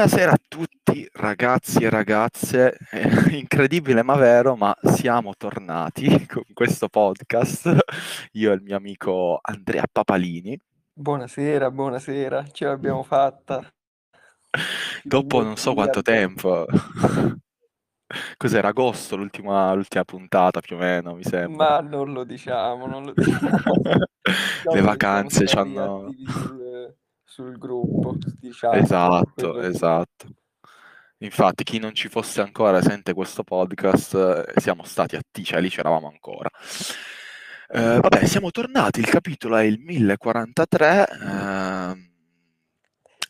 Buonasera a tutti ragazzi e ragazze, è incredibile ma vero, ma siamo tornati con questo podcast, io e il mio amico Andrea Papalini. Buonasera, buonasera, ce l'abbiamo fatta. Dopo non so quanto tempo. Cos'era agosto l'ultima, l'ultima puntata più o meno, mi sembra. Ma non lo diciamo, non lo diciamo. Le vacanze ci hanno... Sul, gruppo, diciamo. Esatto, esatto. Infatti, chi non ci fosse ancora sente questo podcast, eh, siamo stati attivi, cioè lì c'eravamo ancora. Eh, vabbè, siamo tornati, il capitolo è il 1043, eh,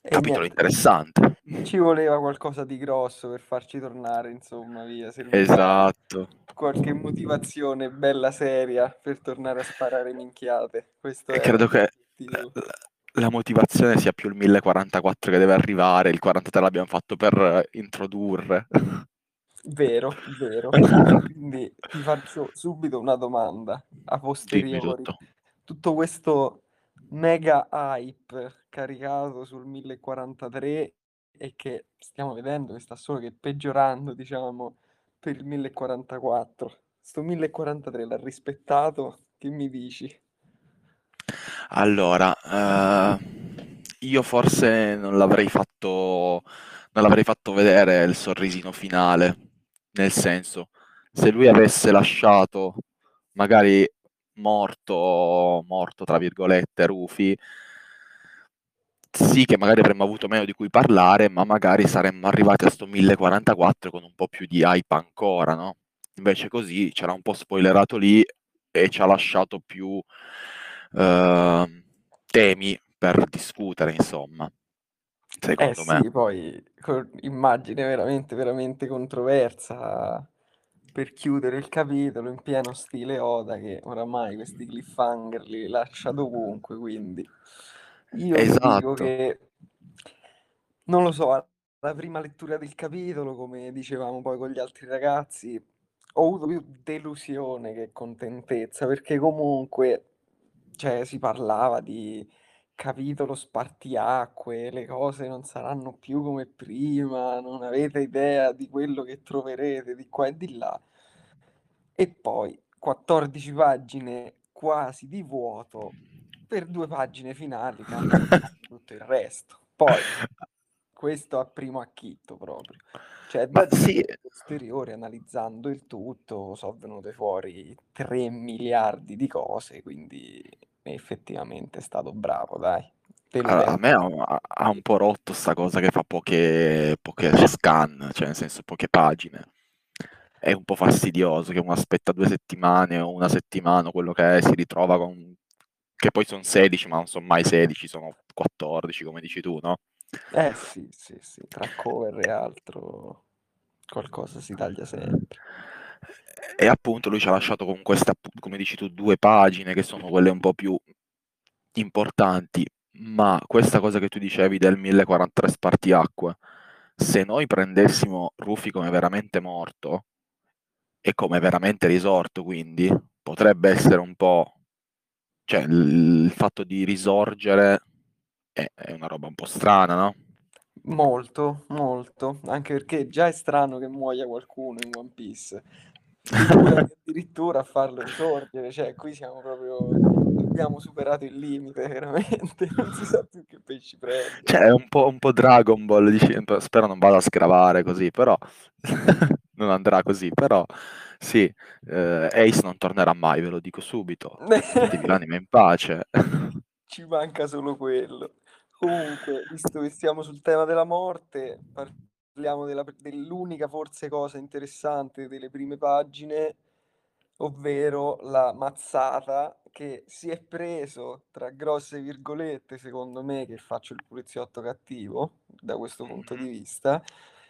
capitolo interessante. Ci voleva qualcosa di grosso per farci tornare, insomma, via. Esatto. Qualche motivazione bella seria per tornare a sparare minchiate. Questo e credo che la motivazione sia più il 1044 che deve arrivare, il 43 l'abbiamo fatto per introdurre. Vero, vero. Quindi ti faccio subito una domanda a posteriori. Tutto. tutto. questo mega hype caricato sul 1043 e che stiamo vedendo che sta solo che peggiorando, diciamo, per il 1044. Sto 1043 l'ha rispettato? Che mi dici? Allora, uh, io forse non l'avrei fatto non l'avrei fatto vedere il sorrisino finale, nel senso, se lui avesse lasciato magari morto, morto tra virgolette, Rufi, sì che magari avremmo avuto meno di cui parlare, ma magari saremmo arrivati a sto 1044 con un po' più di hype ancora, no? Invece così c'era un po' spoilerato lì e ci ha lasciato più uh, temi per discutere, insomma. Secondo eh me. Sì, poi immagine veramente, veramente controversa per chiudere il capitolo in pieno stile Oda che oramai questi cliffhanger li lascia dovunque, quindi io esatto. dico che non lo so, alla prima lettura del capitolo, come dicevamo poi con gli altri ragazzi, ho avuto più delusione che contentezza, perché comunque cioè, si parlava di capitolo spartiacque, le cose non saranno più come prima, non avete idea di quello che troverete di qua e di là. E poi 14 pagine quasi di vuoto per due pagine finali tutto il resto. Poi questo a primo acchitto proprio. Cioè, da sì. posteriori, analizzando il tutto, sono venute fuori 3 miliardi di cose, quindi effettivamente è stato bravo, dai. A, a me ha, ha, un po' rotto sta cosa che fa poche, poche scan, cioè nel senso poche pagine. È un po' fastidioso che uno aspetta due settimane o una settimana, quello che è, si ritrova con che poi sono 16, ma non sono mai 16, sono 14, come dici tu, no? Eh sì, sì, sì, tra cover e altro qualcosa si taglia sempre. E appunto lui ci ha lasciato con queste, come dici tu, due pagine che sono quelle un po' più importanti, ma questa cosa che tu dicevi del 1043 spartiacque, se noi prendessimo Rufy come veramente morto e come veramente risorto, quindi potrebbe essere un po' cioè il fatto di risorgere è, è una roba un po' strana, no? Molto, molto, anche perché già è strano che muoia qualcuno in One Piece. Addirittura a farlo risorgere, cioè qui siamo proprio abbiamo superato il limite veramente, non si sa più che pesci prendere. Cioè è un po', un po Dragon Ball, dici, spero non vada a scravare così, però non andrà così, però sì, eh, Ace non tornerà mai, ve lo dico subito. Mettevi l'anima in pace. Ci manca solo quello. Comunque, visto che siamo sul tema della morte, parliamo della, dell'unica forse cosa interessante delle prime pagine, ovvero la mazzata che si è preso tra grosse virgolette, secondo me, che faccio il poliziotto cattivo da questo punto di vista,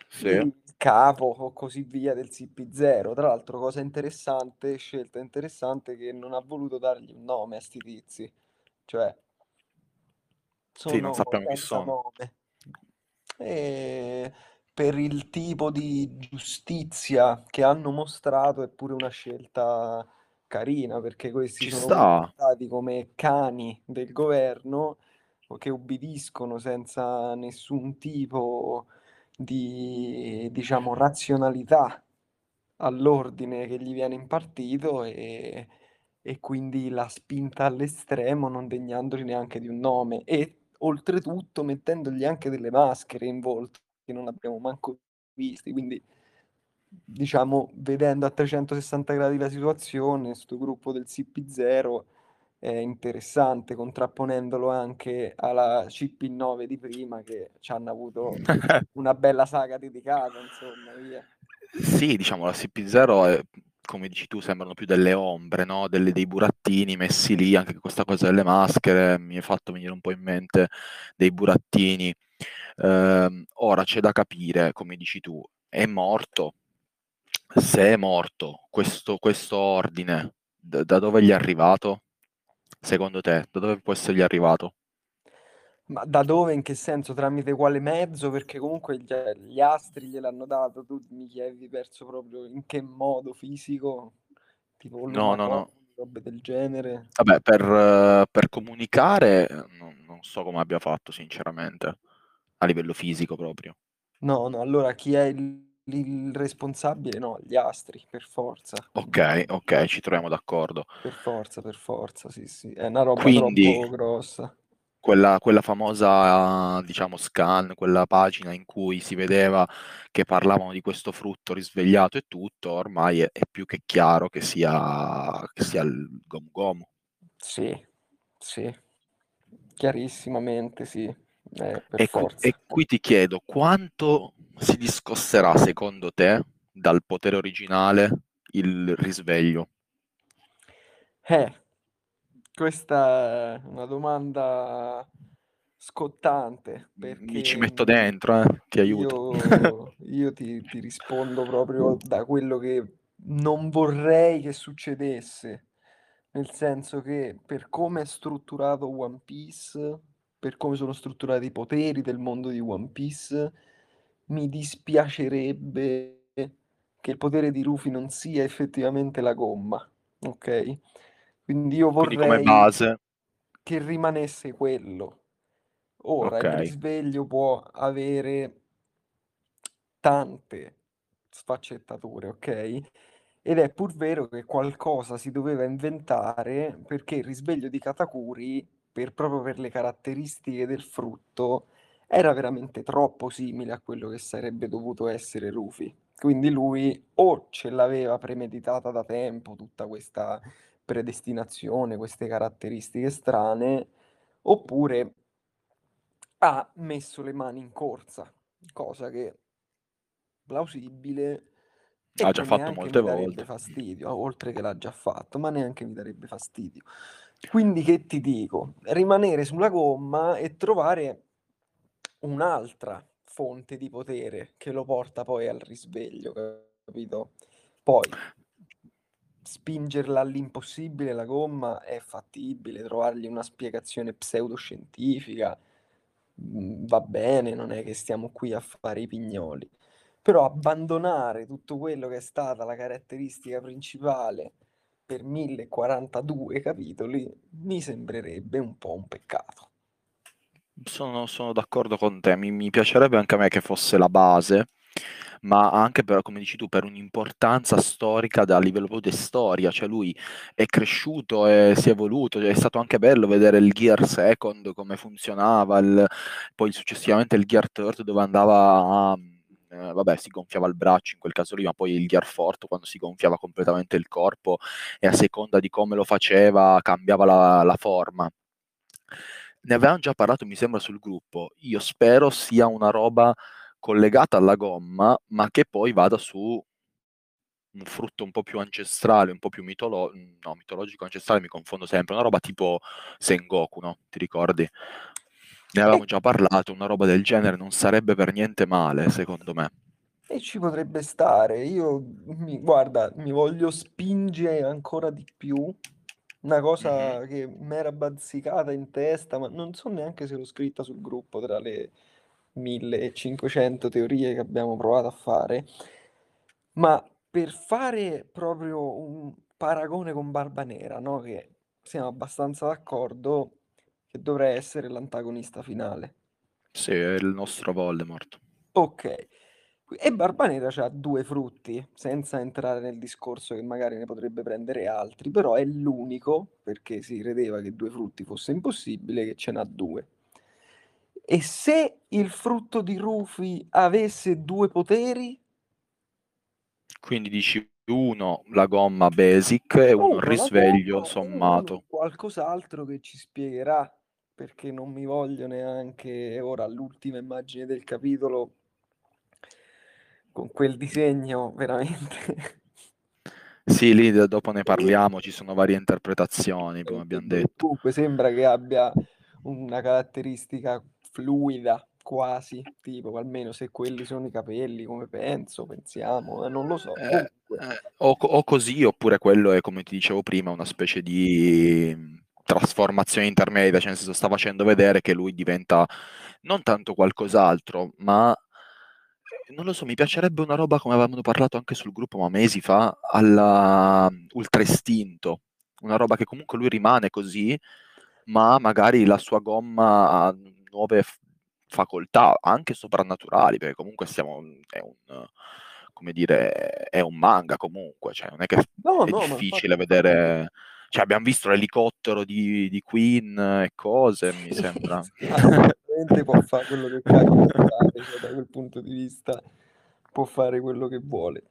sì. il capo o così via del CP0. Tra l'altro, cosa interessante, scelta interessante, che non ha voluto dargli un nome a sti tizi. Cioè, sono sì, non sappiamo chi sono. E per il tipo di giustizia che hanno mostrato è pure una scelta carina, perché questi Ci sono sta. stati come cani del governo che ubbidiscono senza nessun tipo di, diciamo, razionalità all'ordine che gli viene impartito e e quindi la spinta all'estremo non degnandoli neanche di un nome e oltretutto mettendogli anche delle maschere in volto che non abbiamo manco visti, quindi diciamo vedendo a 360 gradi la situazione, 'sto gruppo del CP0 è interessante, contrapponendolo anche alla CP9 di prima che c'hanno avuto una bella saga dedicata insomma, via. Sì, diciamo la CP0 è come dici tu, sembrano più delle ombre, no? Delle, dei burattini messi lì, anche questa cosa delle maschere mi ha fatto venire un po' in mente dei burattini. Eh, ora c'è da capire, come dici tu, è morto. Se è morto, questo, questo ordine, da, da dove gli è arrivato? Secondo te, da dove può essergli arrivato? Ma da dove, in che senso, tramite quale mezzo? Perché comunque gli, gli astri gliel'hanno dato, tu mi chiedi perso proprio in che modo fisico, tipo No, no, no. robe del genere. Vabbè, per, per comunicare non, non so come abbia fatto, sinceramente, a livello fisico proprio. No, no, allora chi è il, il responsabile? No, gli astri, per forza. Ok, ok, ci troviamo d'accordo. Per forza, per forza, sì, sì. È una roba Quindi, troppo grossa. Quella, quella famosa, diciamo, scan, quella pagina in cui si vedeva che parlavano di questo frutto risvegliato e tutto, ormai è, è più che chiaro che sia, che sia il Gomu Gomu. Sì, sì, chiarissimamente sì, eh, E e qui ti chiedo, quanto si discosterà secondo te dal potere originale il risveglio? Eh, questa è una domanda scottante Mi ci metto dentro, eh, ti aiuto. io, io ti, ti rispondo proprio da quello che non vorrei che succedesse, nel senso che per come è strutturato One Piece, per come sono strutturati i poteri del mondo di One Piece, mi dispiacerebbe che il potere di Rufy non sia effettivamente la gomma, ok? Quindi io Quindi come vorrei base, che rimanesse quello. Ora, il ok. risveglio può avere tante sfaccettature, ok? Ed è pur vero che qualcosa si doveva inventare perché il risveglio di Katakuri, per, proprio per le caratteristiche del frutto, era veramente troppo simile a quello che sarebbe dovuto essere Rufy. Quindi lui o ce l'aveva premeditata da tempo tutta questa predestinazione, queste caratteristiche strane, oppure ha messo le mani in corsa, cosa che plausibile Ha già fatto molte volte. fastidio, oltre che l'ha già fatto, ma neanche mi darebbe fastidio. Quindi che ti dico? Rimanere sulla gomma e trovare un'altra fonte di potere che lo porta poi al risveglio, capito? Poi spingerla all'impossibile la gomma è fattibile, trovargli una spiegazione pseudoscientifica mh, va bene, non è che stiamo qui a fare i pignoli. Però abbandonare tutto quello che è stata la caratteristica principale per 1042 capitoli mi sembrerebbe un po' un peccato. Sono, sono d'accordo con te, mi, mi piacerebbe anche a me che fosse la base, ma anche per, come dici tu, per un'importanza storica da livello proprio di storia, cioè lui è cresciuto e si è evoluto, è stato anche bello vedere il Gear Second, come funzionava, il- poi successivamente il Gear Third dove andava a... eh, vabbè, si gonfiava il braccio in quel caso lì, ma poi il Gear Fourth quando si gonfiava completamente il corpo e a seconda di come lo faceva cambiava la, la forma. Ne avevamo già parlato, mi sembra, sul gruppo. Io spero sia una roba collegata alla gomma, ma che poi vada su un frutto un po' più ancestrale, un po' più mitolo- no, mitologico, ancestrale, mi confondo sempre. Una roba tipo Sengoku, no? Ti ricordi? Ne avevamo E, già parlato, una roba del genere non sarebbe per niente male, secondo me. e ci potrebbe stare. Io, mi, guarda, mi voglio spingere ancora di più. Una cosa che mi era bazzicata in testa, ma non so neanche se l'ho scritta sul gruppo tra le 1500 teorie che abbiamo provato a fare. Ma per fare proprio un paragone con Barba Nera, no? Che siamo abbastanza d'accordo, che dovrà essere l'antagonista finale. Sì, è il nostro Voldemort. Ok. E Barbanera c'ha due frutti, senza entrare nel discorso che magari ne potrebbe prendere altri, però è l'unico, perché si credeva che due frutti fosse impossibile, che ce n'ha due. E se il frutto di Rufy avesse due poteri? Quindi dici uno la gomma basic e uno il risveglio sommato. Qualcos'altro che ci spiegherà, perché non mi voglio neanche ora all'ultima immagine del capitolo con quel disegno veramente sì, lì dopo ne parliamo, ci sono varie interpretazioni, come abbiamo detto. Comunque sembra che abbia una caratteristica fluida, quasi, tipo, almeno se quelli sono i capelli, come penso, pensiamo, eh, non lo so. Eh, eh, o, o, così, oppure quello è, come ti dicevo prima, una specie di trasformazione intermedia, cioè nel senso sta facendo vedere che lui diventa non tanto qualcos'altro, ma non lo so, mi piacerebbe una roba come avevamo parlato anche sul gruppo, ma mesi fa, alla mm, Ultra Istinto. Una roba che comunque lui rimane così, ma magari la sua gomma ha nuove f- facoltà, anche soprannaturali, perché comunque stiamo, è un, come dire, è un manga comunque, cioè non è che no, è no, difficile vedere... Cioè, abbiamo visto l'elicottero di, di Queen e cose, mi sembra veramente può fare quello che cavolo cioè, da quel punto di vista può fare quello che vuole.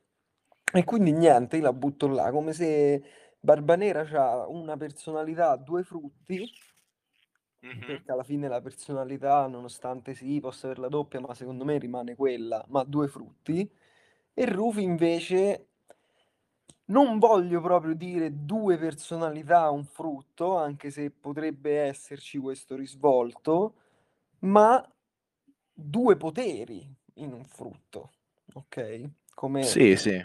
E quindi niente, io la butto là, come se Barbanera ha una personalità, due frutti, mm-hmm. perché alla fine la personalità, nonostante sì, possa avere la doppia, ma secondo me rimane quella, ma due frutti. E Rufi invece non voglio proprio dire due personalità, un frutto, anche se potrebbe esserci questo risvolto, ma due poteri in un frutto, ok? Come sì, sì.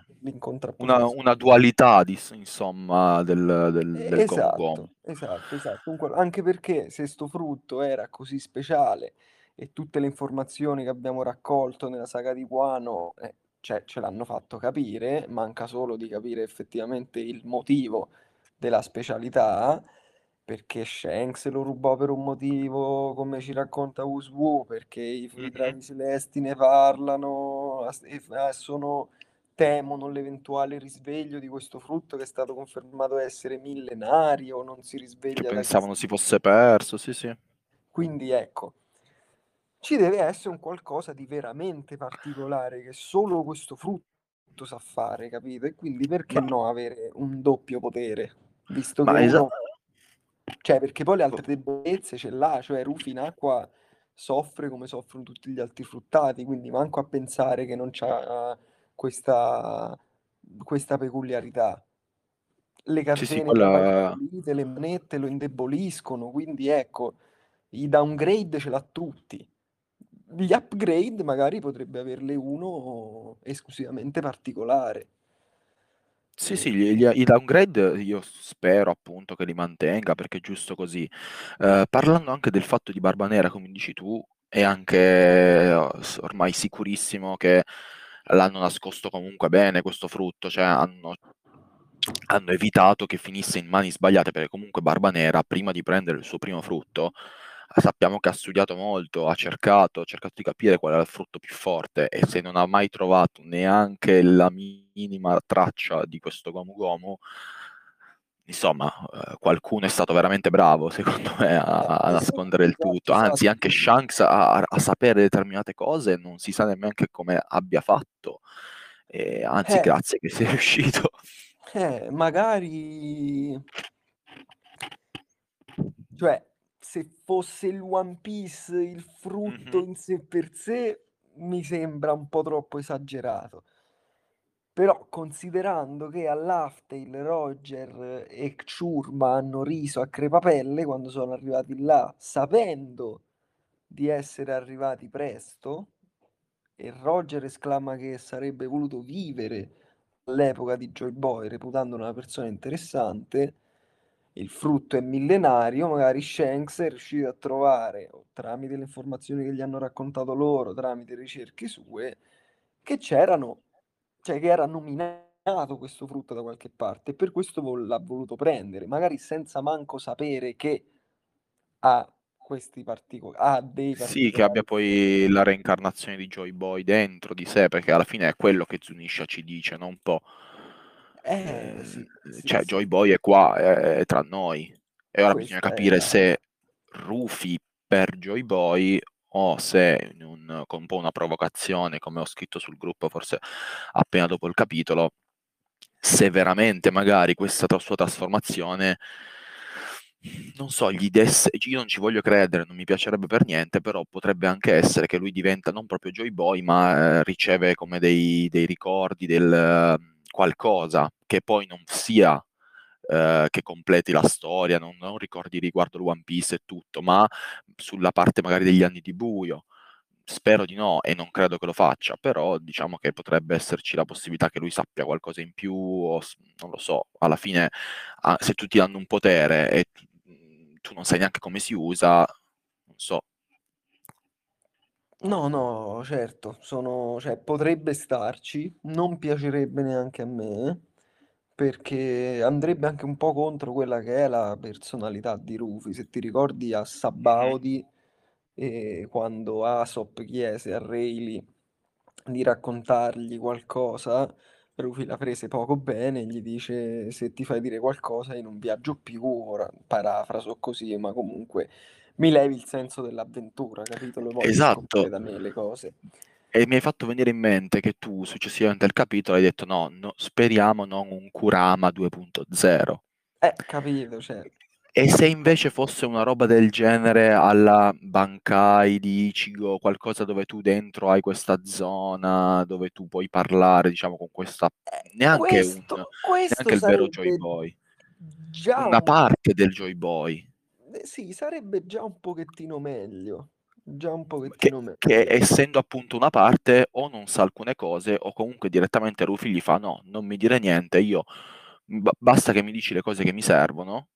Una, una, dualità, di, insomma, del, del, del esatto, esatto, esatto. Anche perché se sto frutto era così speciale e tutte le informazioni che abbiamo raccolto nella saga di Guano eh, cioè, ce l'hanno fatto capire, manca solo di capire effettivamente il motivo della specialità perché Shanks lo rubò per un motivo, come ci racconta Wuswu, perché i, mm-hmm. draghi celesti ne parlano e sono, temono l'eventuale risveglio di questo frutto che è stato confermato essere millenario, non si risveglia. Che pensavano si fosse perso, sì sì. Quindi ecco, ci deve essere un qualcosa di veramente particolare che solo questo frutto sa fare, capito? E quindi perché Ma... no avere un doppio potere? Visto Ma che esatto. uno cioè, perché poi le altre debolezze ce l'ha, cioè Rufi in acqua soffre come soffrono tutti gli altri fruttati, quindi manco a pensare che non c'ha questa, questa peculiarità. Le catene sì, sì, quella... le manette lo indeboliscono, quindi ecco, i downgrade ce l'ha tutti. Gli upgrade magari potrebbe averle uno esclusivamente particolare. Sì, sì, gli- gli- i downgrade io spero appunto che li mantenga perché è giusto così. Eh, parlando anche del fatto di Barba Nera, come dici tu, è anche eh, ormai sicurissimo che l'hanno nascosto comunque bene questo frutto, cioè hanno, hanno evitato che finisse in mani sbagliate perché comunque Barba Nera, prima di prendere il suo primo frutto, sappiamo che ha studiato molto, ha cercato, ha cercato di capire qual era il frutto più forte e se non ha mai trovato neanche la minima traccia di questo Gomu Gomu, insomma, eh, qualcuno è stato veramente bravo, secondo me, a, a nascondere il tutto. Anzi, anche Shanks a, a, sapere determinate cose non si sa nemmeno come abbia fatto. E, anzi, eh, grazie che sei riuscito. Eh, magari... Cioè, se fosse il One Piece il frutto mm-hmm. in sé per sé, mi sembra un po' troppo esagerato. Però considerando che all'Aftail Roger e Churma hanno riso a crepapelle quando sono arrivati là, sapendo di essere arrivati presto, e Roger esclama che sarebbe voluto vivere all'epoca di Joy Boy, reputandolo una persona interessante, il frutto è millenario, magari Shanks è riuscito a trovare, tramite le informazioni che gli hanno raccontato loro, tramite ricerche sue, che c'erano, cioè che era nominato questo frutto da qualche parte e per questo l'ha voluto prendere, magari senza manco sapere che ha questi particolari, ha dei Sì, che abbia particolari poi la reincarnazione di Joy Boy dentro di sé, perché alla fine è quello che Zunisha ci dice, non un po'. Eh, Eh, sì, sì, cioè, sì. Joy Boy è qua, è, è tra noi. E ora bisogna Questa è capire la... se Rufy per Joy Boy o se in un- con un po' una provocazione, come ho scritto sul gruppo forse appena dopo il capitolo, se veramente magari questa sua trasformazione, non so, gli desse, io non ci voglio credere, non mi piacerebbe per niente, però potrebbe anche essere che lui diventa non proprio Joy Boy, ma eh, riceve come dei, dei ricordi del qualcosa che poi non sia eh, che completi la storia, non, non ricordi riguardo il One Piece e tutto, ma sulla parte magari degli anni di buio. Spero di no e non credo che lo faccia, però diciamo che potrebbe esserci la possibilità che lui sappia qualcosa in più o non lo so, alla fine ah, se tutti hanno un potere e tu non sai neanche come si usa, non so. No, no, certo, sono, cioè, potrebbe starci, non piacerebbe neanche a me, perché andrebbe anche un po' contro quella che è la personalità di Rufy. Se ti ricordi a Mhm. Sabaody, eh, quando Aesop chiese a Rayleigh di raccontargli qualcosa, Rufy la prese poco bene, gli dice se ti fai dire qualcosa io non viaggio più, ora parafraso così, ma comunque mi levi il senso dell'avventura, capito? Le voglio Esatto, da me le cose. e mi hai fatto venire in mente che tu successivamente al capitolo hai detto no, no, speriamo non un Kurama 2.0. Eh, capito, cioè, E se invece fosse una roba del genere alla Bankai di Ichigo, qualcosa dove tu dentro hai questa zona dove tu puoi parlare, diciamo, con questa... eh, neanche un... questo, questo neanche il vero Joy Boy, già una un... parte del Joy Boy, sì, sarebbe già un pochettino meglio, già un che, pochettino che meglio. essendo appunto una parte o non sa alcune cose o comunque direttamente Rufy gli fa no, non mi dire niente, io ba- basta che mi dici le cose che mi servono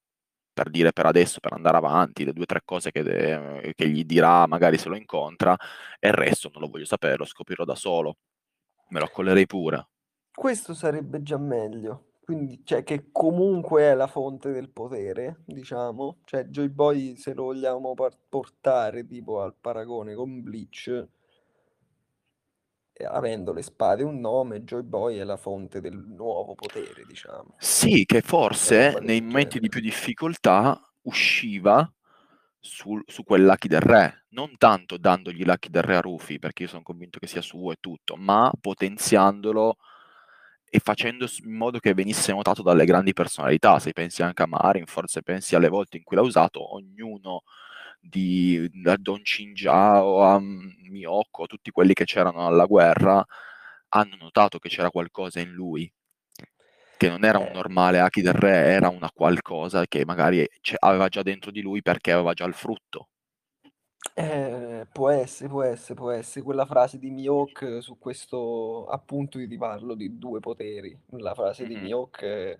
per dire per adesso, per andare avanti, le due o tre cose che, de- che gli dirà magari se lo incontra, e il resto non lo voglio sapere, lo scoprirò da solo, me lo accollerei pure. Questo sarebbe già meglio. Quindi, cioè, che comunque è la fonte del potere, diciamo. Cioè, Joy Boy, se lo vogliamo portare tipo al paragone con Bleach, eh, avendo le spade un nome, Joy Boy è la fonte del nuovo potere, diciamo. Sì, che forse nei momenti di più difficoltà usciva sul- su quel Lucky del Re, non tanto dandogli Lucky del Re a Rufy, perché io sono convinto che sia suo e tutto, ma potenziandolo e facendo in modo che venisse notato dalle grandi personalità. Se pensi anche a Marineford, se pensi alle volte in cui l'ha usato, ognuno di da Don Chinjao a Miyoko, tutti quelli che c'erano alla guerra, hanno notato che c'era qualcosa in lui che non era un Eh, normale Aki del Re, era una qualcosa che magari aveva già dentro di lui perché aveva già il frutto. Eh, può essere, può essere, può essere. Quella frase di Mihawk su questo, appunto, io ti parlo di due poteri. La frase di Mhm. Mihawk è,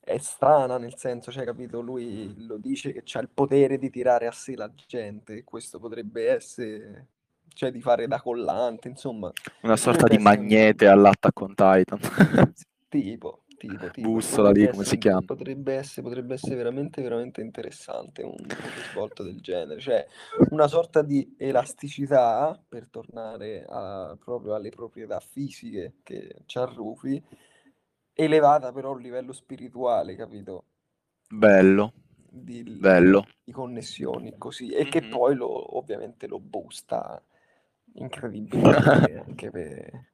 è strana, nel senso, cioè, capito, lui lo dice che c'ha il potere di tirare a sé la gente, e questo potrebbe essere, cioè, di fare da collante, insomma, Una sorta potrebbe di essere un magnete all'Attack on Titan. tipo, tipo, tipo, Bussola lì, come essere, si chiama? potrebbe essere, potrebbe essere veramente, veramente interessante un, risvolto del genere, cioè una sorta di elasticità, per tornare a- proprio alle proprietà fisiche che c'ha Rufy, elevata però a un livello spirituale, capito? Bello, Di, bello. di connessioni così, e che Mhm. poi lo, ovviamente lo boosta incredibilmente anche per,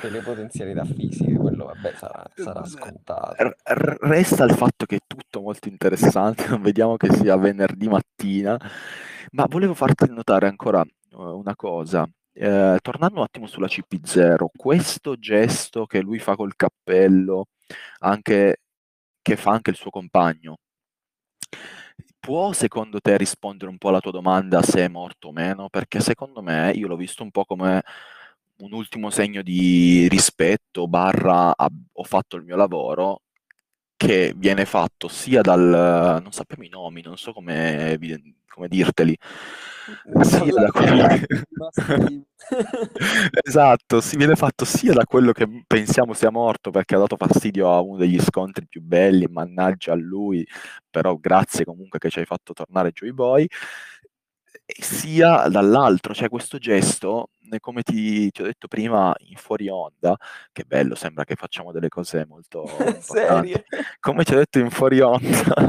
per le potenzialità fisiche, quello vabbè sarà, sarà scontato. r- Resta il fatto che è tutto molto interessante, non vediamo che sia venerdì mattina, ma volevo farti notare ancora eh, una cosa. Eh, tornando un attimo sulla CP0, questo gesto che lui fa col cappello, anche, che fa anche il suo compagno, può secondo te rispondere un po' alla tua domanda se è morto o meno? Perché secondo me io l'ho visto un po' come un ultimo segno di rispetto, barra "Ah, ho fatto il mio lavoro, che viene fatto sia dal... non sappiamo i nomi, non so come, come dirteli, sia da quello che esatto, si viene fatto sia da quello che pensiamo sia morto perché ha dato fastidio a uno degli scontri più belli, mannaggia a lui, però grazie comunque che ci hai fatto tornare Joy Boy, sia dall'altro, cioè questo gesto, come ti, ti ho detto prima in fuori onda, che bello, sembra che facciamo delle cose molto serie. Come ti ho detto in fuori onda,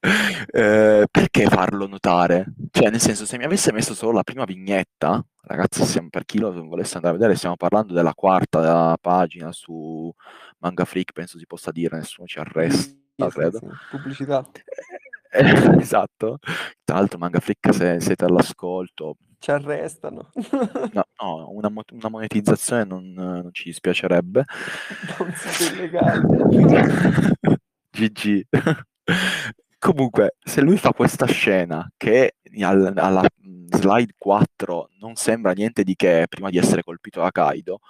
eh, perché farlo notare? Cioè, nel senso, se mi avesse messo solo la prima vignetta, ragazzi, siamo, per chi lo volesse andare a vedere, stiamo parlando della quarta pagina su Manga Freak, penso si possa dire, nessuno ci arresta, sì, credo. Sì, Pubblicità. Eh, esatto. Tra l'altro, Manga Freak, se siete all'ascolto... Ci arrestano. no, no una, una, monetizzazione non, non, ci dispiacerebbe. Non siete illegali. GG. Comunque, se lui fa questa scena che al, alla slide 4 non sembra niente di che prima di essere colpito da Kaido,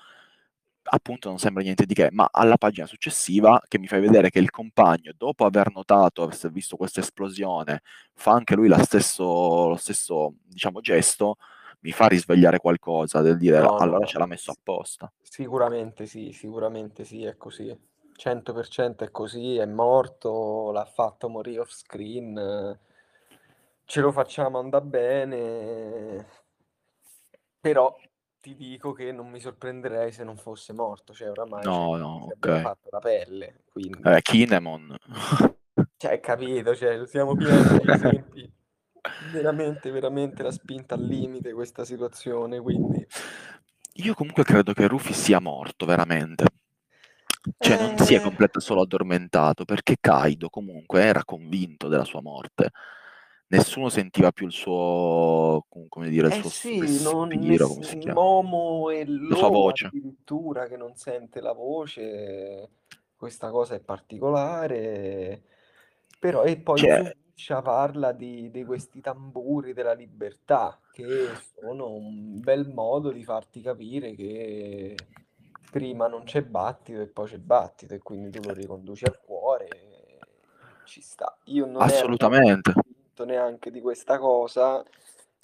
appunto non sembra niente di che, ma alla pagina successiva che mi fai vedere che il compagno, dopo aver notato, aver visto questa esplosione, fa anche lui stesso, lo stesso diciamo, gesto, mi fa risvegliare qualcosa del dire no, allora no, ce l'ha messo apposta. Sicuramente sì, sicuramente sì, è così. 100% è così, è morto, l'ha fatto morire off screen, ce lo facciamo andare bene, però ti dico che non mi sorprenderei se non fosse morto, cioè oramai no, no, okay. fatto la pelle. Quindi... Eh, Kinemon. cioè, capito, cioè, siamo pieni di esempi. veramente, veramente la spinta al limite questa situazione, quindi... Io comunque credo che Rufy sia morto, veramente. Cioè non si è Eh. completo solo addormentato, perché Kaido comunque era convinto della sua morte. Nessuno sentiva più il suo come dire, il Eh suo sì, respiro, come si chiama? Momo e La sua voce. addirittura che non sente la voce, questa cosa è particolare. Però e poi Cioè Zunisha parla di di questi tamburi della libertà, che sono un bel modo di farti capire che prima non c'è battito e poi c'è battito e quindi tu lo riconduci al cuore ci sta. Io non ero Convinto neanche di questa cosa,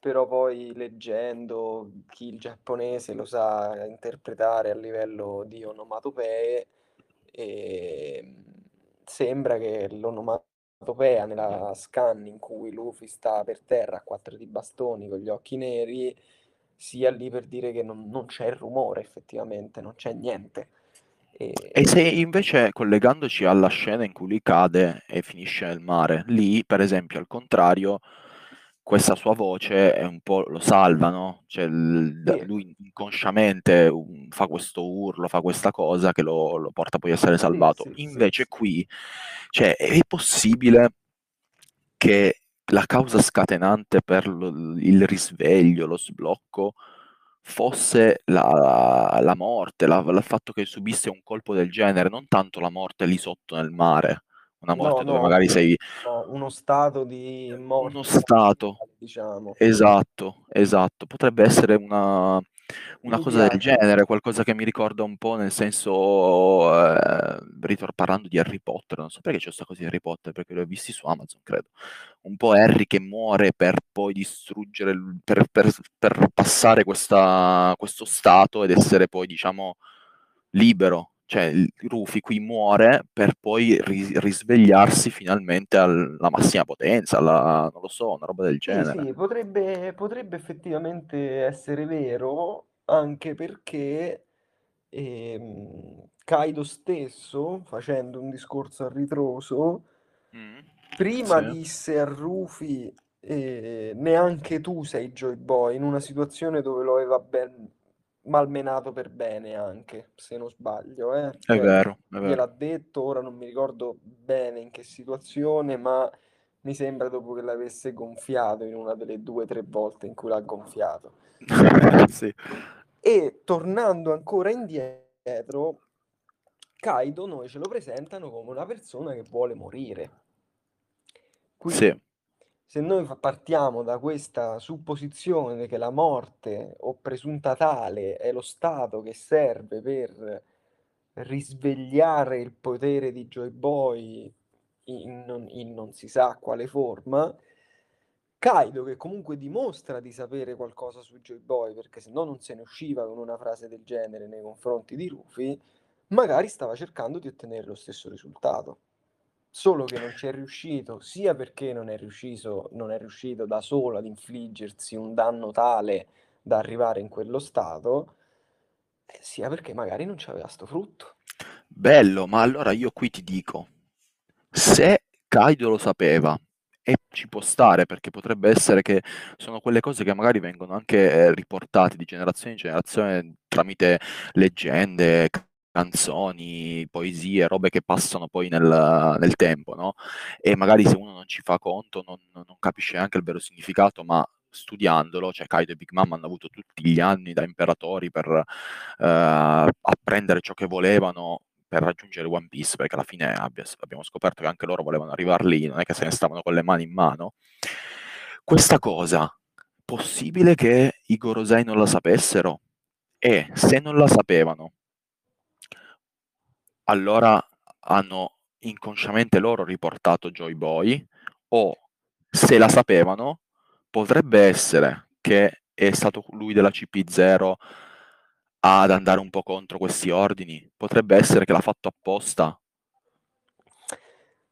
però poi leggendo chi il giapponese lo sa interpretare a livello di onomatopee, ehm, sembra che l'onomatopea nella scan in cui Luffy sta per terra a quattro di bastoni con gli occhi neri sia lì per dire che non, non c'è rumore effettivamente, non c'è niente. E... e... se invece collegandoci alla scena in cui lui cade e finisce nel mare, lì per esempio al contrario questa sua voce è un po' lo salva, no? Cioè sì. lui inconsciamente um, fa questo urlo, fa questa cosa che lo, lo porta poi a essere salvato. Sì, sì, invece qui, cioè, è possibile che la causa scatenante per lo, il risveglio, lo sblocco, fosse la, la morte, la, il fatto che subisse un colpo del genere, non tanto la morte lì sotto nel mare, una morte no, dove no, magari sei... No, uno stato di morte. Uno stato, diciamo. esatto, esatto. Potrebbe essere una, una cosa del genere, qualcosa che mi ricorda un po' nel senso, eh, ritor- parlando di Harry Potter, non so perché c'è questa cosa di Harry Potter, perché li ho visti su Amazon, credo. Un po' Harry che muore per poi distruggere, per, per, per passare questa, questo stato ed essere poi, diciamo, libero. Cioè, Rufy qui muore per poi ri- risvegliarsi finalmente alla massima potenza, alla, non lo so, una roba del genere. Sì, sì, potrebbe, potrebbe effettivamente essere vero, anche perché ehm, Kaido stesso, facendo un discorso a ritroso, mm, prima sì. disse a Rufy eh, neanche tu sei Joy Boy, in una situazione dove lo aveva ben malmenato per bene anche, se non sbaglio. Eh? Cioè, è vero, è vero. Gliel'ha detto, ora non mi ricordo bene in che situazione, ma mi sembra dopo che l'avesse gonfiato in una delle due o tre volte in cui l'ha gonfiato. sì. E tornando ancora indietro, Kaido noi ce lo presentano come una persona che vuole morire. Quindi, sì. Se noi partiamo da questa supposizione che la morte o presunta tale è lo stato che serve per risvegliare il potere di Joy Boy in non, in non si sa quale forma, Kaido che comunque dimostra di sapere qualcosa su Joy Boy, perché se no non se ne usciva con una frase del genere nei confronti di Rufy, magari stava cercando di ottenere lo stesso risultato. Solo che non ci è riuscito, sia perché non è riuscito, non è riuscito da solo ad infliggersi un danno tale da arrivare in quello stato, sia perché magari non c'aveva sto frutto. Bello, ma allora io qui ti dico, se Kaido lo sapeva e ci può stare perché potrebbe essere che sono quelle cose che magari vengono anche eh, riportate di generazione in generazione tramite leggende, canzoni, poesie, robe che passano poi nel, nel tempo, no? E magari se uno non ci fa conto non, non capisce neanche il vero significato, ma studiandolo, cioè Kaido e Big Mom hanno avuto tutti gli anni da imperatori per eh, apprendere ciò che volevano per raggiungere One Piece, perché alla fine abbia, abbiamo scoperto che anche loro volevano arrivare lì, non è che se ne stavano con le mani in mano. Questa cosa, possibile che i Gorosei non la sapessero? E se non la sapevano, allora hanno inconsciamente loro riportato Joy Boy, o se la sapevano, potrebbe essere che è stato lui della CP0 ad andare un po' contro questi ordini? Potrebbe essere che l'ha fatto apposta?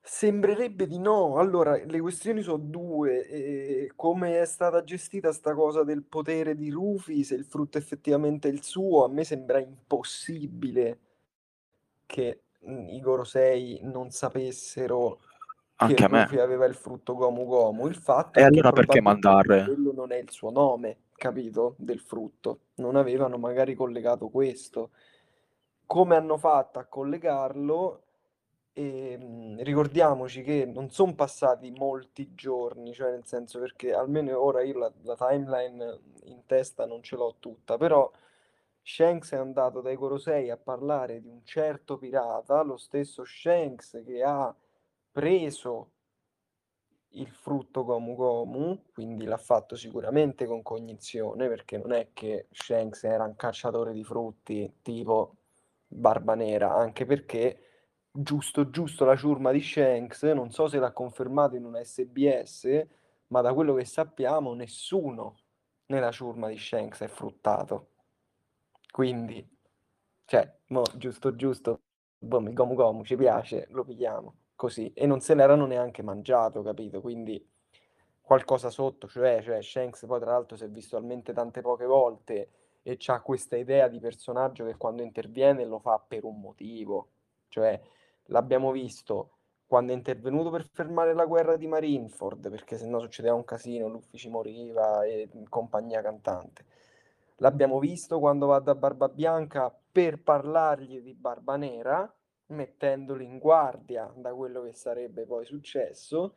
Sembrerebbe di no. Allora, le questioni sono due. E come è stata gestita sta cosa del potere di Rufy, se il frutto effettivamente è il suo, a me sembra impossibile che mh, i Gorosei non sapessero che Anche me. Rufy aveva il frutto Gomu Gomu. Il fatto E è che allora perché mandare? quello non è il suo nome, capito? Del frutto. Non avevano magari collegato questo. Come hanno fatto a collegarlo? E, mh, ricordiamoci che non sono passati molti giorni, cioè nel senso perché almeno ora io la, la timeline in testa non ce l'ho tutta, però Shanks è andato dai Gorosei a parlare di un certo pirata, lo stesso Shanks che ha preso il frutto Gomu Gomu, quindi l'ha fatto sicuramente con cognizione, perché non è che Shanks era un cacciatore di frutti tipo Barba Nera, anche perché giusto giusto la ciurma di Shanks, non so se l'ha confermato in una SBS, ma da quello che sappiamo nessuno nella ciurma di Shanks è fruttato. Quindi, cioè, mo, giusto giusto, boh, il Gomu Gomu ci piace, lo pigliamo, così. E non se l'erano neanche mangiato, capito? Quindi qualcosa sotto, cioè, cioè Shanks poi tra l'altro si è visto talmente tante poche volte e ha questa idea di personaggio che quando interviene lo fa per un motivo. Cioè, l'abbiamo visto quando è intervenuto per fermare la guerra di Marineford, perché sennò succedeva un casino, l'ufficio moriva e compagnia cantante. L'abbiamo visto quando va da Barba Bianca per parlargli di Barba Nera, mettendolo in guardia da quello che sarebbe poi successo.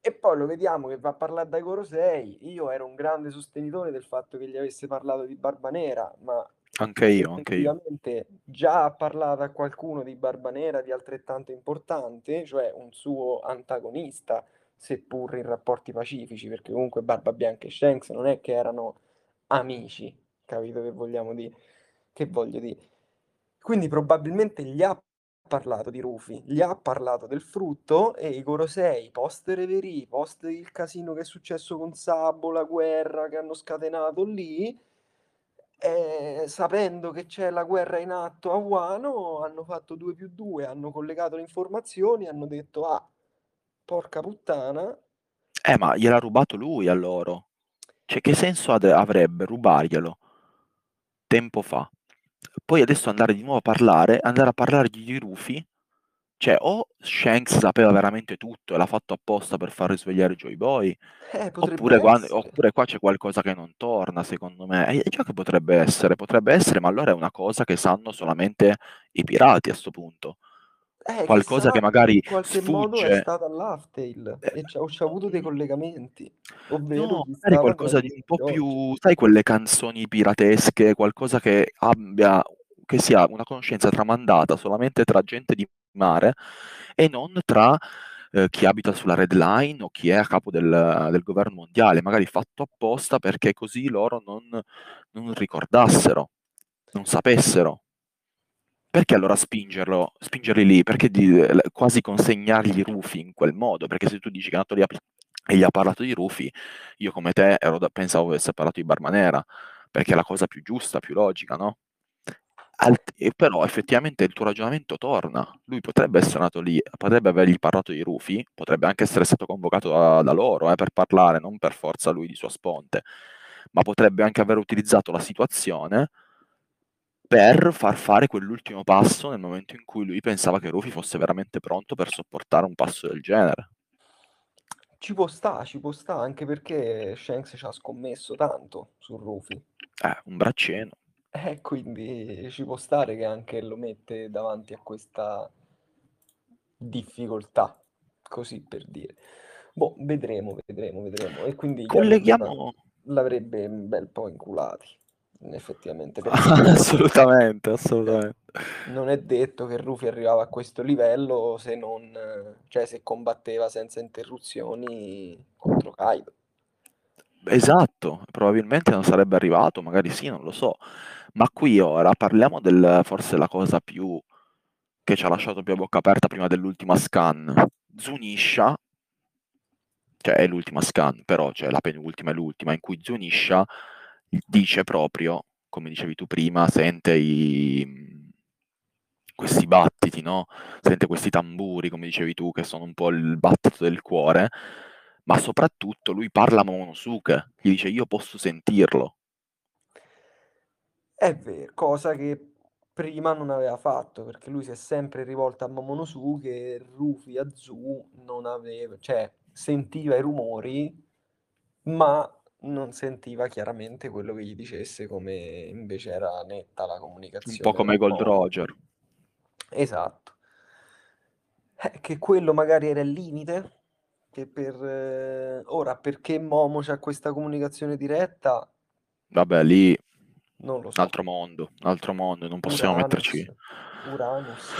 E poi lo vediamo che va a parlare dai Gorosei. Io ero un grande sostenitore del fatto che gli avesse parlato di Barba Nera, ma Anche io, anche io. già ha parlato a qualcuno di Barba Nera di altrettanto importante, cioè un suo antagonista, seppur in rapporti pacifici, perché comunque Barba Bianca e Shanks non è che erano amici, capito che vogliamo dire? Che voglio dire? Quindi probabilmente gli ha parlato di Rufy, gli ha parlato del frutto e i Gorosei, post Reverie, post il casino che è successo con Sabo, la guerra che hanno scatenato lì, eh, sapendo che c'è la guerra in atto a Wano, hanno fatto 2 più 2, hanno collegato le informazioni, hanno detto, ah, porca puttana. Eh, ma gliel'ha rubato lui a loro. Cioè, che senso ad- avrebbe rubarglielo tempo fa? Poi adesso andare di nuovo a parlare, andare a parlargli di Rufy, cioè o Shanks sapeva veramente tutto e l'ha fatto apposta per far risvegliare Joy Boy, Eh, oppure, quando- oppure qua c'è qualcosa che non torna, secondo me. E già che potrebbe essere, potrebbe essere, ma allora è una cosa che sanno solamente i pirati a sto punto. Eh, Qualcosa chissà, che magari in qualche modo è sfugge. stata l'Aftail Eh, e c'ha, c'ha avuto dei mm, collegamenti, ovvero No, magari qualcosa di un po' oggi. più, sai, quelle canzoni piratesche, qualcosa che abbia, che sia una conoscenza tramandata solamente tra gente di mare e non tra eh, chi abita sulla Red Line o chi è a capo del, del governo mondiale, magari fatto apposta perché così loro non, non ricordassero, non sapessero. Perché allora spingerlo, spingerli lì? Perché di, quasi consegnargli Rufy in quel modo? Perché se tu dici che è andato lì e gli ha parlato di Rufy, io come te da, pensavo avesse parlato di Barmanera, perché è la cosa più giusta, più logica, no? Alt- però effettivamente il tuo ragionamento torna. Lui potrebbe essere nato lì, potrebbe avergli parlato di Rufy, potrebbe anche essere stato convocato da, da loro eh, per parlare, non per forza lui di sua sponte, ma potrebbe anche aver utilizzato la situazione per far fare quell'ultimo passo nel momento in cui lui pensava che Rufy fosse veramente pronto per sopportare un passo del genere. Ci può sta, ci può sta, anche perché Shanks ci ha scommesso tanto su Rufy. Eh, un braccino. Eh, quindi ci può stare che anche lo mette davanti a questa difficoltà, così per dire. Boh, vedremo, vedremo, vedremo. E quindi Colleghiamo... l'avrebbe un bel po' inculati, effettivamente. assolutamente, assolutamente. Non è detto che Rufy arrivava a questo livello se non... cioè se combatteva senza interruzioni contro Kaido. Esatto, probabilmente non sarebbe arrivato, magari sì, non lo so. Ma qui ora parliamo del forse la cosa più che ci ha lasciato più a bocca aperta prima dell'ultima scan. Zunisha, cioè è l'ultima scan, però cioè la penultima e l'ultima, in cui Zunisha dice proprio, come dicevi tu prima, sente i, questi battiti, no? Sente questi tamburi, come dicevi tu, che sono un po' il battito del cuore, ma soprattutto lui parla a Momonosuke, gli dice io posso sentirlo. È vero, cosa che prima non aveva fatto, perché lui si è sempre rivolto a Momonosuke Rufy Azu non aveva, cioè sentiva i rumori, ma non sentiva chiaramente quello che gli dicesse come invece era netta la comunicazione. Un po' come Gold Momo. Roger. Esatto. Eh, che quello magari era il limite, che per eh, ora perché Momo c'ha questa comunicazione diretta. Vabbè, lì non lo so. Altro mondo, altro mondo, non possiamo Uranus, metterci. Uranus.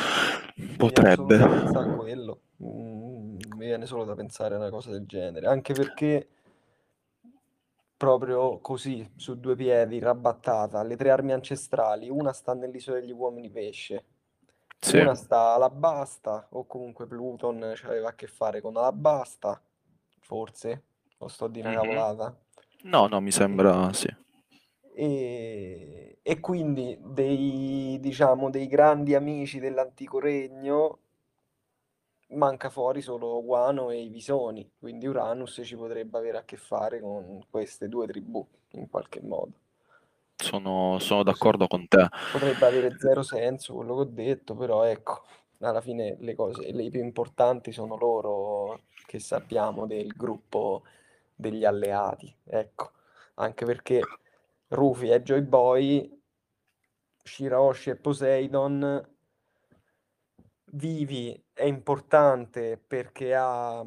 Potrebbe. Mi viene quello. Mm, mi viene solo da pensare a una cosa del genere, anche perché proprio così, su due piedi, rabattata, le tre armi ancestrali, una sta nell'isola degli uomini pesce, Sì. una sta all'Abasta, o comunque Pluton aveva a che fare con Alabasta, forse, o sto di una Mhm. cavolata. No, no, mi sembra sì. E, e quindi dei, diciamo, dei grandi amici dell'antico regno manca fuori solo Guano e i Visoni, quindi Uranus ci potrebbe avere a che fare con queste due tribù in qualche modo. Sono, sono d'accordo con te. Potrebbe avere zero senso quello che ho detto, però ecco, alla fine le cose le più importanti sono loro che sappiamo del gruppo degli alleati, ecco, anche perché Rufy e Joy Boy, Shiraoshi e Poseidon, Vivi è importante perché ha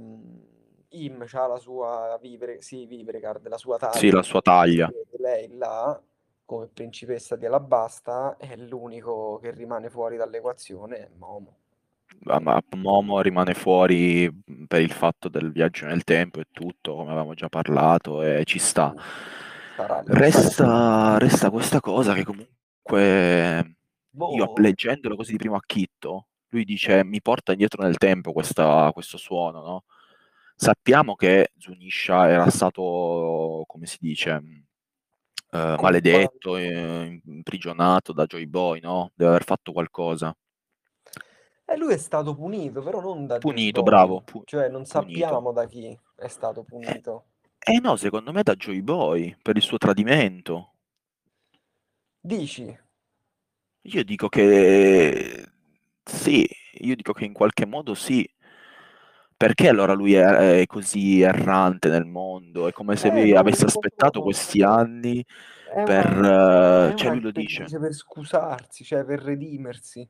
Im ha la sua vivere, sì, vivere card, la sua taglia. Sì, la sua taglia. Lei là, come principessa di Alabasta, è l'unico che rimane fuori dall'equazione, è Momo. Ma Momo rimane fuori per il fatto del viaggio nel tempo e tutto, come avevamo già parlato, e ci sta. Resta, resta questa cosa che comunque boh. io leggendolo così di primo acchitto, lui dice mi porta indietro nel tempo questa, questo suono, no? Sappiamo che Zunisha era stato, come si dice, eh, maledetto, eh, imprigionato da Joy Boy, no? Deve aver fatto qualcosa. E lui è stato punito, però non da Punito, bravo. Pu- cioè non sappiamo da chi è stato punito. Eh no, secondo me da Joy Boy, per il suo tradimento. Dici? Io dico che sì, io dico che in qualche modo sì. Perché allora lui è, è così errante nel mondo? È come se Eh, lui no, avesse aspettato questi anni È per... una, eh, è cioè una lui lo dice. per scusarsi, cioè per redimersi.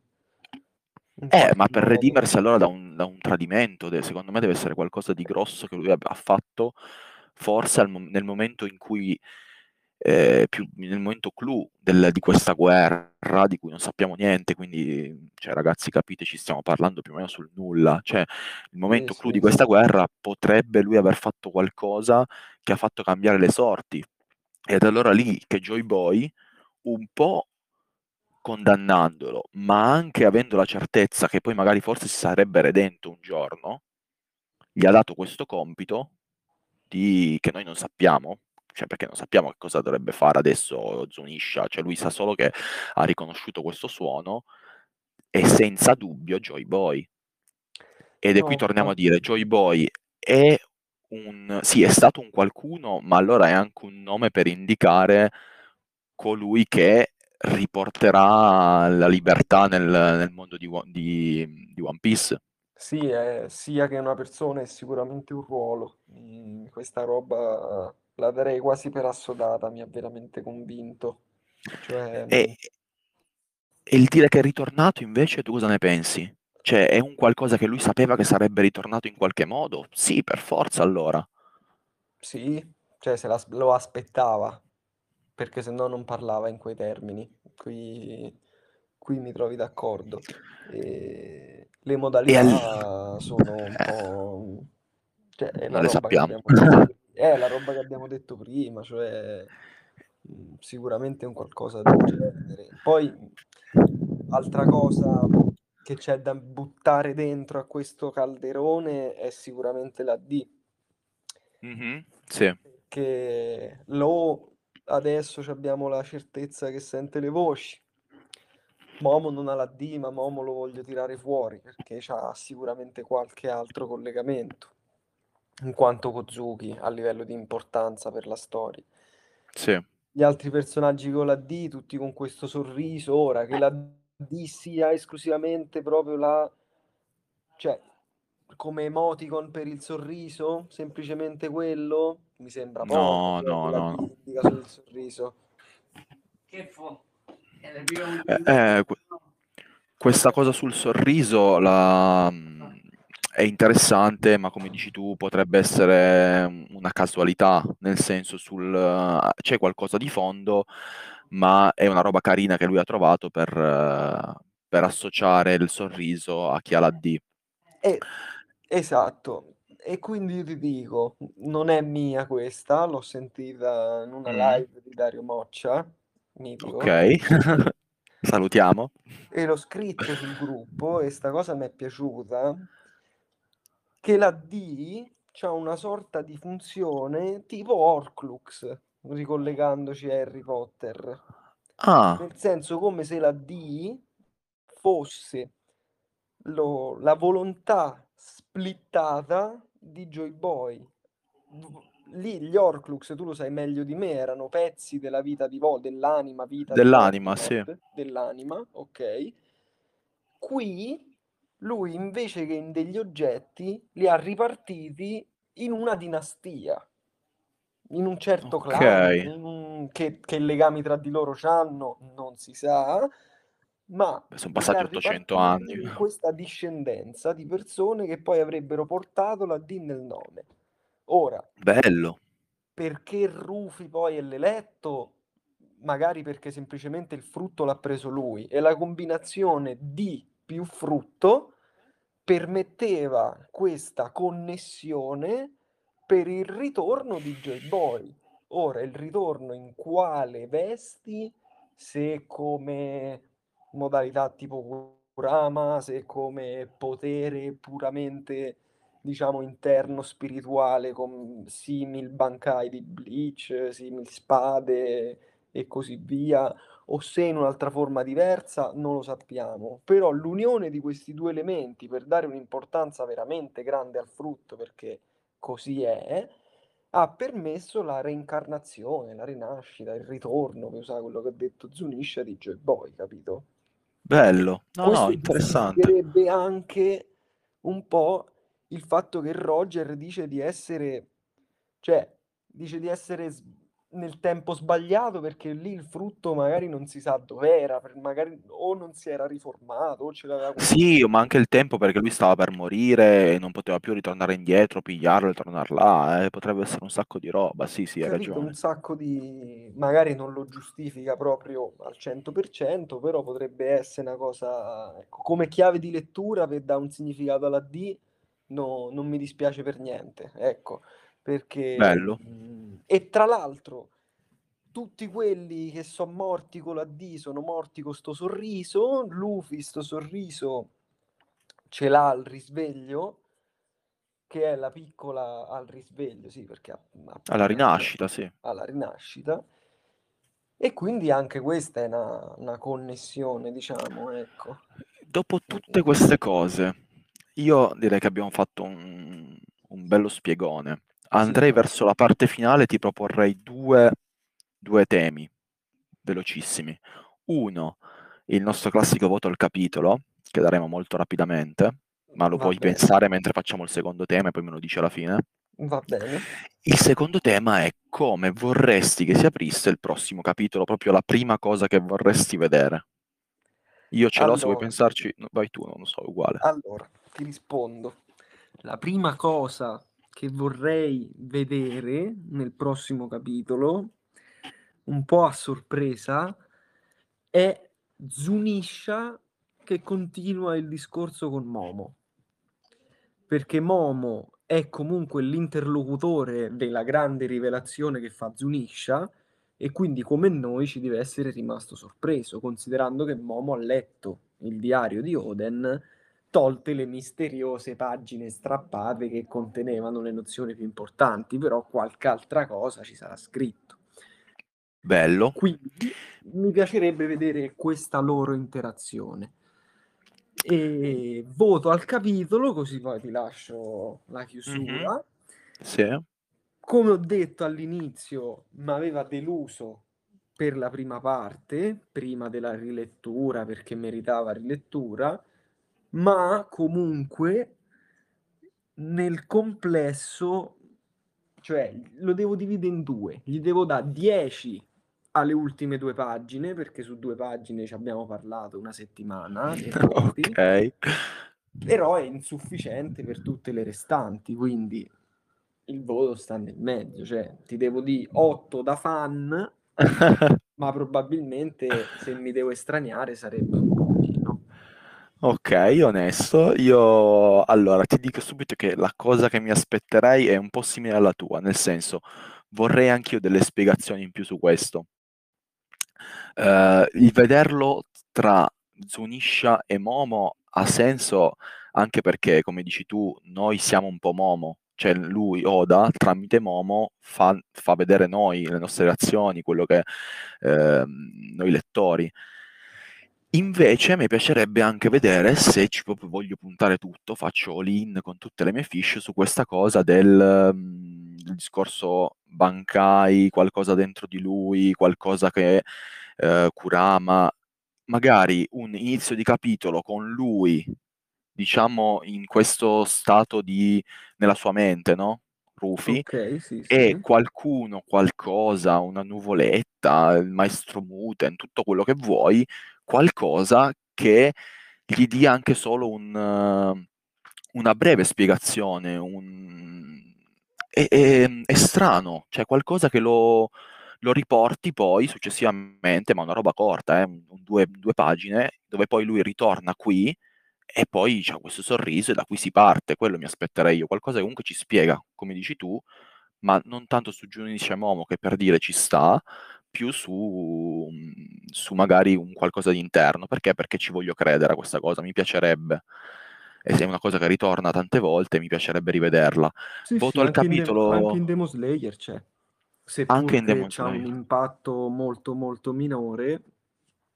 In Eh, qualche ma per modo. redimersi allora da un, da un tradimento, de- secondo me deve essere qualcosa di grosso che lui abbia- ha fatto, forse al mom- nel momento in cui, eh, più, nel momento clou del- di questa guerra, di cui non sappiamo niente, quindi, cioè, ragazzi, capite, ci stiamo parlando più o meno sul nulla, cioè, il momento Sì, clou sì, di questa guerra potrebbe lui aver fatto qualcosa che ha fatto cambiare le sorti. Ed allora lì che Joy Boy, un po' condannandolo, ma anche avendo la certezza che poi magari forse si sarebbe redento un giorno, gli ha dato questo compito di... che noi non sappiamo, cioè perché non sappiamo che cosa dovrebbe fare adesso Zunisha, cioè lui sa solo che ha riconosciuto questo suono e senza dubbio Joy Boy. Ed è No, qui torniamo a infatti. dire, Joy Boy è un... sì, è stato un qualcuno, ma allora è anche un nome per indicare colui che riporterà la libertà nel, nel mondo di, One- di- di One Piece. Sì, è sia che una persona è sicuramente un ruolo. Mm, questa roba la darei quasi per assodata, mi ha veramente convinto. Cioè, mm, E, e il dire che è ritornato invece, tu cosa ne pensi? Cioè, è un qualcosa che lui sapeva che sarebbe ritornato in qualche modo? Sì, per forza allora. sì, cioè se la- lo aspettava, perché se no non parlava in quei termini. Qui, qui mi trovi d'accordo. E le E al- modalità sono un po'... Cioè, non le sappiamo. è la roba che abbiamo detto prima, cioè mh, sicuramente un qualcosa del genere. Poi, altra cosa che c'è da buttare dentro a questo calderone è sicuramente la D, Mhm, Sì, che lo adesso abbiamo la certezza che sente le voci. Momo non ha la D, ma Momo lo voglio tirare fuori perché ha sicuramente qualche altro collegamento, in quanto Kozuki a livello di importanza per la storia. sì. Gli altri personaggi con la D, tutti con questo sorriso, ora che la D sia esclusivamente proprio la... cioè, come emoticon per il sorriso, semplicemente quello, mi sembra poco, No, cioè, no, no, no. il sorriso. Che fu? Eh, eh, que- questa cosa sul sorriso la- è interessante, ma come dici tu, potrebbe essere una casualità, nel senso sul c'è qualcosa di fondo, ma è una roba carina che lui ha trovato per, eh, per associare il sorriso a chi ha la D. Eh, esatto, e quindi ti dico, non è mia questa, l'ho sentita in una Mm. live di Dario Moccia, mitico, Ok, salutiamo. e l'ho scritto sul gruppo e sta cosa mi è piaciuta, che la D ha una sorta di funzione tipo Horcrux, ricollegandoci a Harry Potter, Ah, nel senso come se la D fosse lo- la volontà splittata di Joy Boy. Lì gli Horcrux, tu lo sai meglio di me, erano pezzi della vita di Voldemort, dell'anima vita Dell'anima, di sì. Voldemort, dell'anima, ok. Qui lui invece che in degli oggetti li ha ripartiti in una dinastia, in un certo Ok. clan, un- che, che legami tra di loro c'hanno, non si sa, ma sono passati ha 800 ripartiti anni. questa discendenza di persone che poi avrebbero portato la D nel nome. Ora, Bello. perché Rufi poi è l'eletto? Magari perché semplicemente il frutto l'ha preso lui e la combinazione di più frutto permetteva questa connessione per il ritorno di Joy Boy. Ora, il ritorno in quale vesti? Se come modalità tipo Kurama, se come potere puramente diciamo interno spirituale con simil Bankai di Bleach, simil spade e così via, o se in un'altra forma diversa, non lo sappiamo. Però l'unione di questi due elementi per dare un'importanza veramente grande al frutto, perché così è, ha permesso la reincarnazione, la rinascita, il ritorno, per usare quello che ha detto Zunisha di Joy Boy, capito? Bello. No, Questo no, interessante. giustificherebbe anche un po' il fatto che Roger dice di essere, cioè, dice di essere nel tempo sbagliato perché lì il frutto magari non si sa dov'era, magari o non si era riformato o ce l'aveva Sì, ma anche il tempo perché lui stava per morire e non poteva più ritornare indietro, pigliarlo e tornare là. eh, Potrebbe essere un sacco di roba. Sì, sì, hai capito, un ragione. sacco di... magari non lo giustifica proprio al 100%, però potrebbe essere una cosa, ecco, come chiave di lettura per dare un significato alla D, no, non mi dispiace per niente, ecco, perché... Bello. E tra l'altro, tutti quelli che sono morti con la D sono morti con sto sorriso, Luffy sto sorriso ce l'ha al risveglio, che è la piccola al risveglio, sì, perché ha- Alla appena rinascita, sì. alla rinascita. E quindi anche questa è una, una connessione, diciamo, ecco. Dopo tutte queste cose, io direi che abbiamo fatto un, un bello spiegone. Andrei Sì. verso la parte finale, ti proporrei due, due temi velocissimi. Uno, il nostro classico voto al capitolo, che daremo molto rapidamente, ma lo Va puoi bene. pensare mentre facciamo il secondo tema e poi me lo dici alla fine. Va bene. Il secondo tema è come vorresti che si aprisse il prossimo capitolo, proprio la prima cosa che vorresti vedere. Io ce l'ho, se vuoi Allora. pensarci, vai tu, non lo so, è uguale. Allora, ti rispondo. La prima cosa che vorrei vedere nel prossimo capitolo, un po' a sorpresa, è Zunisha che continua il discorso con Momo. Perché Momo è comunque l'interlocutore della grande rivelazione che fa Zunisha e quindi come noi ci deve essere rimasto sorpreso, considerando che Momo ha letto il diario di Oden, tolte le misteriose pagine strappate che contenevano le nozioni più importanti, però qualche altra cosa ci sarà scritto. Bello. Quindi mi piacerebbe vedere questa loro interazione. E voto al capitolo, così poi ti lascio la chiusura. Sì. Come ho detto all'inizio, mi aveva deluso per la prima parte, prima della rilettura, perché meritava rilettura, ma comunque nel complesso, cioè lo devo dividere in due, gli devo dare 10 alle ultime due pagine, perché su due pagine ci abbiamo parlato una settimana, ok. però è insufficiente per tutte le restanti, quindi il voto sta nel mezzo, cioè ti devo dire 8 da fan, ma probabilmente se mi devo estraniare sarebbe. Ok, onesto. Io allora ti dico subito che la cosa che mi aspetterei è un po' simile alla tua, nel senso vorrei anch'io delle spiegazioni in più su questo. Eh, il vederlo tra Zunisha e Momo ha senso anche perché, come dici tu, noi siamo un po' Momo, cioè lui, Oda, tramite Momo fa, fa vedere noi, le nostre reazioni, quello che ehm, noi lettori. Invece mi piacerebbe anche vedere se ci proprio voglio puntare tutto, faccio all-in con tutte le mie fish su questa cosa del, mm, del discorso Bankai, qualcosa dentro di lui, qualcosa che eh, Kurama, magari un inizio di capitolo con lui, diciamo, in questo stato di... nella sua mente, no? Rufi, Ok, sì, e sì. qualcuno, qualcosa, una nuvoletta, il maestro Muten, tutto quello che vuoi, qualcosa che gli dia anche solo un, una breve spiegazione, un... è, è- è strano, cioè qualcosa che lo, lo riporti poi successivamente, ma una roba corta, eh, un- due, due pagine, dove poi lui ritorna qui e poi c'ha questo sorriso e da qui si parte, quello mi aspetterei io, qualcosa che comunque ci spiega, come dici tu, ma non tanto su Junice Momo che per dire ci sta, più su, su magari un qualcosa di interno. Perché? Perché ci voglio credere a questa cosa, mi piacerebbe. E se è una cosa che ritorna tante volte, mi piacerebbe rivederla. Sì, Voto sì, al anche in, capitolo... anche in Demon Slayer c'è. Anche in Demon c'ha un Slayer. impatto molto molto minore,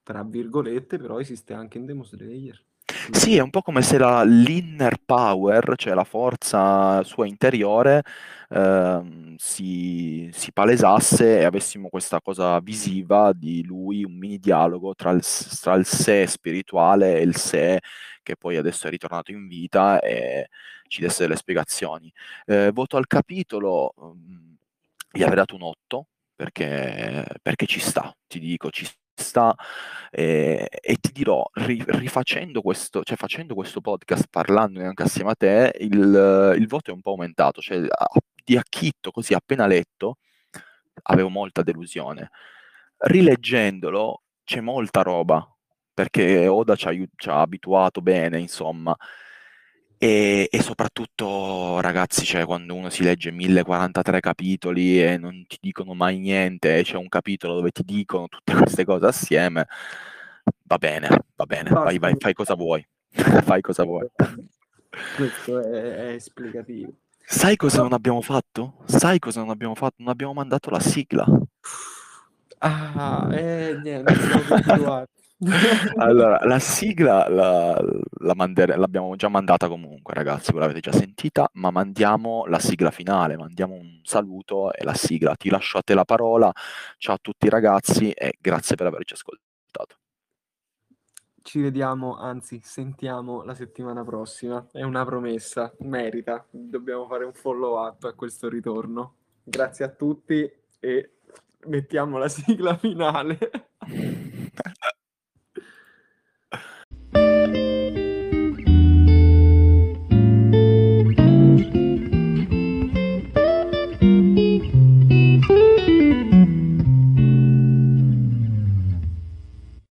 tra virgolette, però esiste anche in Demon Slayer. Sì, è un po' come se la, l'inner power, cioè la forza sua interiore, ehm, si, si palesasse e avessimo questa cosa visiva di lui, un mini dialogo tra il, tra il sé spirituale e il sé che poi adesso è ritornato in vita e ci desse delle spiegazioni. Eh, voto al capitolo, mm, gli avrei dato un 8 perché, perché ci sta, ti dico, ci sta. E, e ti dirò, ri- rifacendo questo, cioè facendo questo podcast, parlandone anche assieme a te, il, il voto è un po' aumentato. Cioè, di Acchitto, così appena letto, avevo molta delusione. Rileggendolo c'è molta roba, perché Oda ci ha, ci ha abituato bene, insomma. E, e soprattutto, ragazzi, cioè, quando uno si legge 1043 capitoli e non ti dicono mai niente, e c'è un capitolo dove ti dicono tutte queste cose assieme, va bene, va bene, vai, vai, fai cosa vuoi, fai cosa vuoi. Questo è, è esplicativo. Sai cosa non abbiamo fatto? Sai cosa non abbiamo fatto? Non abbiamo mandato la sigla. Ah, eh, niente, abituati. Allora, la sigla la, la mandere- l'abbiamo già mandata comunque, ragazzi, voi l'avete già sentita, ma mandiamo la sigla finale, mandiamo un saluto e la sigla. Ti lascio a te la parola. Ciao a tutti ragazzi e grazie per averci ascoltato. Ci vediamo, anzi, sentiamo la settimana prossima. È una promessa, merita. Dobbiamo fare un follow up a questo ritorno. Grazie a tutti e mettiamo la sigla finale.